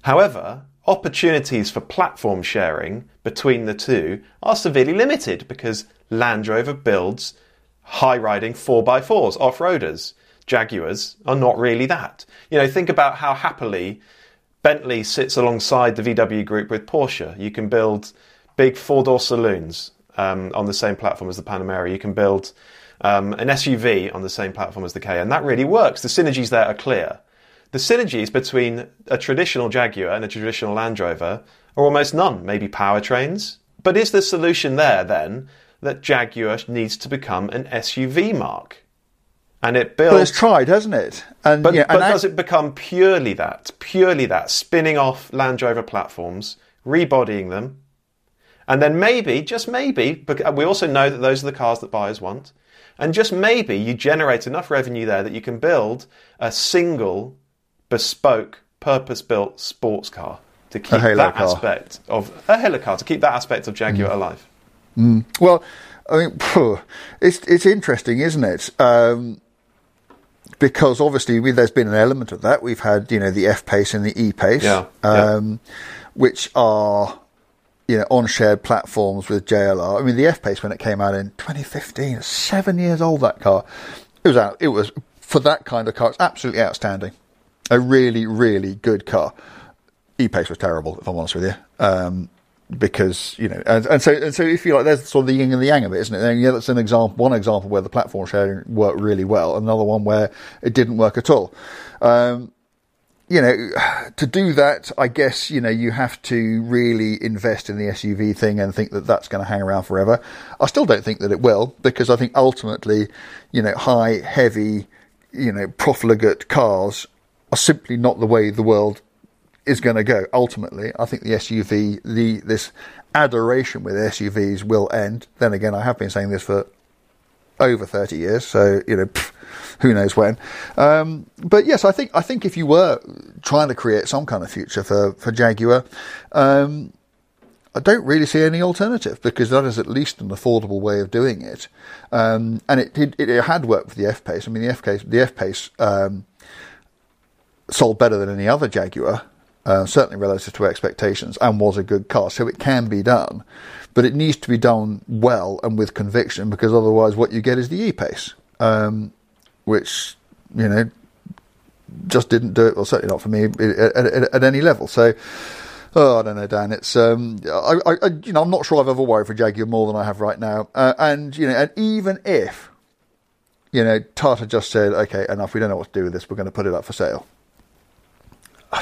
However, opportunities for platform sharing between the two are severely limited because Land Rover builds high riding 4x4s, off roaders. Jaguars are not really that. You know, think about how happily Bentley sits alongside the VW group with Porsche. You can build big four door saloons um, on the same platform as the Panamera. You can build um, an SUV on the same platform as the K, and that really works. The synergies there are clear. The synergies between a traditional Jaguar and a traditional Land Rover are almost none, maybe powertrains. But is the solution there then that Jaguar needs to become an SUV marque? And it builds. But it's tried, hasn't it? And, but, yeah, but does it become purely that? Purely that? Spinning off Land Rover platforms, rebodying them, and then maybe, just maybe, we also know that those are the cars that buyers want. And just maybe you generate enough revenue there that you can build a single, bespoke, purpose built sports car to keep that car. aspect of a Halo car, to keep that aspect of Jaguar mm. alive. Mm. Well, I mean, phew, it's, it's interesting, isn't it? Um, because obviously we, there's been an element of that. We've had, you know, the F pace and the E pace, yeah, um, yeah. which are you know, on shared platforms with JLR. I mean, the F Pace when it came out in 2015, seven years old. That car, it was out. It was for that kind of car. It's absolutely outstanding. A really, really good car. E Pace was terrible, if I'm honest with you. Um, because you know, and, and so and so, if you like, there's sort of the yin and the yang of it, isn't it? And yeah, that's an example, one example where the platform sharing worked really well, another one where it didn't work at all. Um, you know, [SIGHS] to do that, I guess, you know, you have to really invest in the SUV thing and think that that's going to hang around forever. I still don't think that it will because I think ultimately, you know, high, heavy, you know, profligate cars are simply not the way the world is going to go. Ultimately, I think the SUV, the, this adoration with SUVs will end. Then again, I have been saying this for over 30 years, so, you know, who knows when. Um, but yes, I think I think if you were trying to create some kind of future for for Jaguar, um, I don't really see any alternative because that is at least an affordable way of doing it, um, and it, it, it had worked for the F Pace. I mean, the F Pace the F Pace um, sold better than any other Jaguar. Uh, certainly relative to expectations, and was a good car. So it can be done, but it needs to be done well and with conviction, because otherwise, what you get is the E pace. Um, which you know just didn't do it. Well, certainly not for me at, at, at any level. So. Oh, I don't know, Dan. It's um, I, I, you know, I'm not sure I've ever worried for Jaguar more than I have right now. Uh, and you know, and even if, you know, Tata just said, okay, enough. We don't know what to do with this. We're going to put it up for sale. [SIGHS]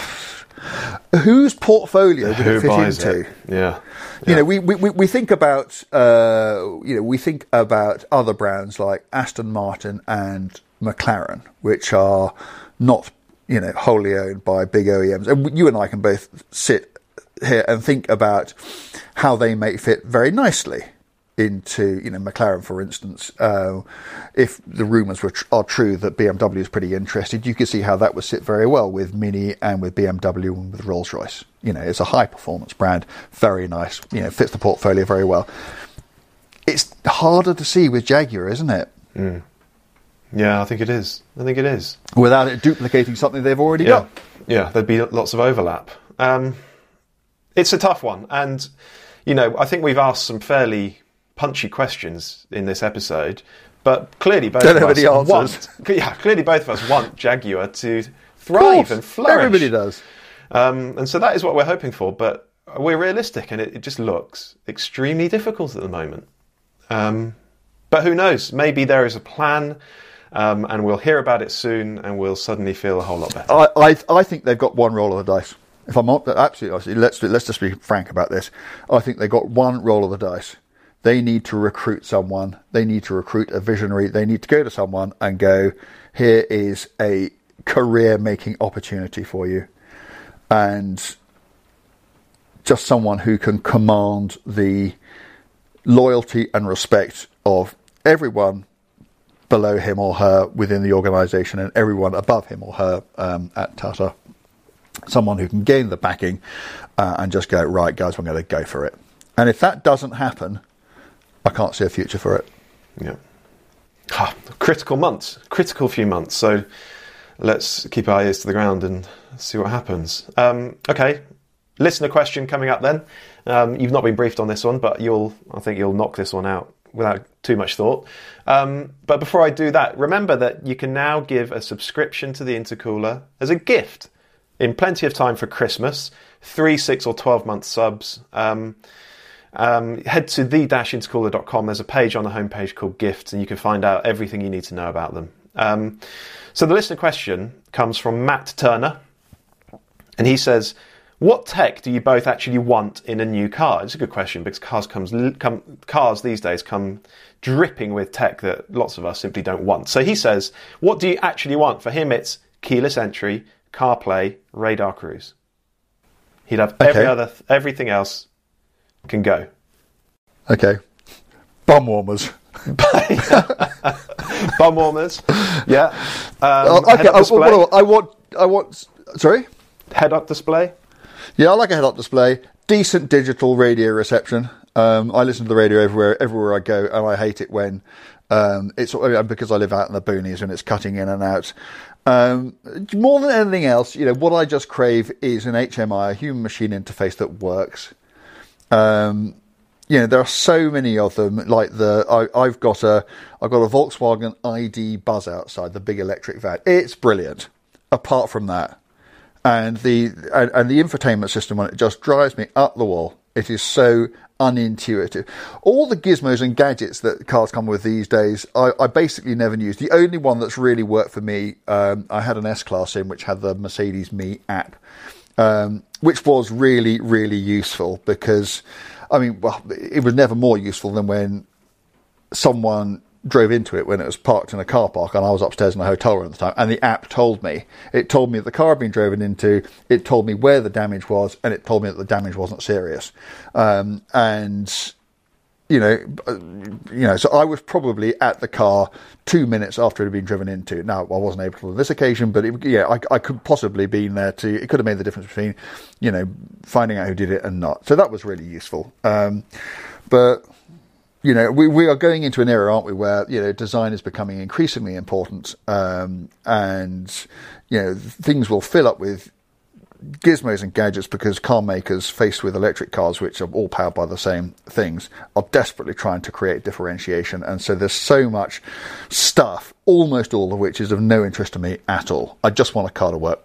Whose portfolio would Who it fit into? It? Yeah. Yeah. You know, we, we, we think about uh, you know we think about other brands like Aston Martin and McLaren, which are not you know wholly owned by big OEMs, and you and I can both sit here and think about how they may fit very nicely into, you know, McLaren, for instance, uh, if the rumours were tr- are true that BMW is pretty interested, you could see how that would sit very well with Mini and with BMW and with Rolls Royce. You know, it's a high performance brand, very nice, you know, fits the portfolio very well. It's harder to see with Jaguar, isn't it? Yeah, I think it is. I think it is. Without it duplicating something they've already Yeah, got. yeah. There'd be lots of overlap. Um, it's a tough one, and you know, I think we've asked some fairly punchy questions in this episode, but clearly both Don't of us want. [LAUGHS] Yeah, clearly both of us want Jaguar to thrive and flourish. Everybody does. Um, and so that is what we're hoping for, but we're realistic, and it, it just looks extremely difficult at the moment. Um, but who knows? Maybe there is a plan, um, and we'll hear about it soon, and we'll suddenly feel a whole lot better. I, I, I think they've got one roll of the dice. If I'm not, absolutely, honest, let's let's just be frank about this. I think they've got one roll of the dice. They need to recruit someone. They need to recruit a visionary. They need to go to someone and go, here is a career making opportunity for you. And just someone who can command the loyalty and respect of everyone below him or her within the organisation and everyone above him or her um, at Tata. Someone who can gain the backing uh, and just go, right, guys, we're going to go for it. And if that doesn't happen, I can't see a future for it. Yeah. Ah, critical months, critical few months. So let's keep our ears to the ground and see what happens. Um, okay, listener question coming up then. Um, you've not been briefed on this one, but you'll, I think you'll knock this one out without too much thought. Um, but before I do that, remember that you can now give a subscription to the Intercooler as a gift in plenty of time for Christmas. Three, six, or 12 month subs. Um, um, head to the-intercooler.com. There's a page on the homepage called Gifts, and you can find out everything you need to know about them. Um, so the listener question comes from Matt Turner, and he says, "What tech do you both actually want in a new car?" It's a good question because cars comes come, cars these days come dripping with tech that lots of us simply don't want. So he says, "What do you actually want?" For him, it's keyless entry, CarPlay, radar cruise. He'd have every Okay. other everything else can go. Okay. Bum warmers. [LAUGHS] Bum warmers, yeah. Oh, Um, okay, head-up I, I want. I want. Sorry. Head-up display. Yeah, I like a head-up display. Decent digital radio reception. Um, I listen to the radio everywhere, everywhere I go, and I hate it when um, it's because I live out in the boonies and it's cutting in and out. Um, more than anything else, you know, what I just crave is an HMI, a human-machine interface that works. Um, you know, there are so many of them. Like the, I, I've got a, I've got a Volkswagen ID Buzz outside, the big electric van. It's brilliant. Apart from that, and the and, and the infotainment system on it just drives me up the wall. It is so unintuitive. All the gizmos and gadgets that cars come with these days, I, I basically never use. The only one that's really worked for me, um, I had an S class in which had the Mercedes Me app, um, which was really really useful because, I mean, well, it was never more useful than when someone drove into it when it was parked in a car park and I was upstairs in a hotel room at the time and the app told me. It told me that the car had been driven into it told me where the damage was and it told me that the damage wasn't serious. Um, and you know uh, you know so I was probably at the car two minutes after it had been driven into now I wasn't able to on this occasion but it, yeah I, I could possibly been there to it could have made the difference between you know finding out who did it and not so that was really useful um, but you know, we, we are going into an era, aren't we, where, you know, design is becoming increasingly important. Um, and, you know, things will fill up with gizmos and gadgets because car makers faced with electric cars, which are all powered by the same things, are desperately trying to create differentiation. And so there's so much stuff, almost all of which is of no interest to me at all. I just want a car to work.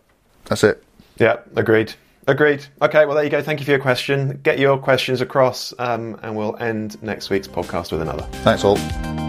That's it. Yeah, agreed. Agreed. Okay, well, there you go. Thank you for your question. Get your questions across, um, and we'll end next week's podcast with another. Thanks all.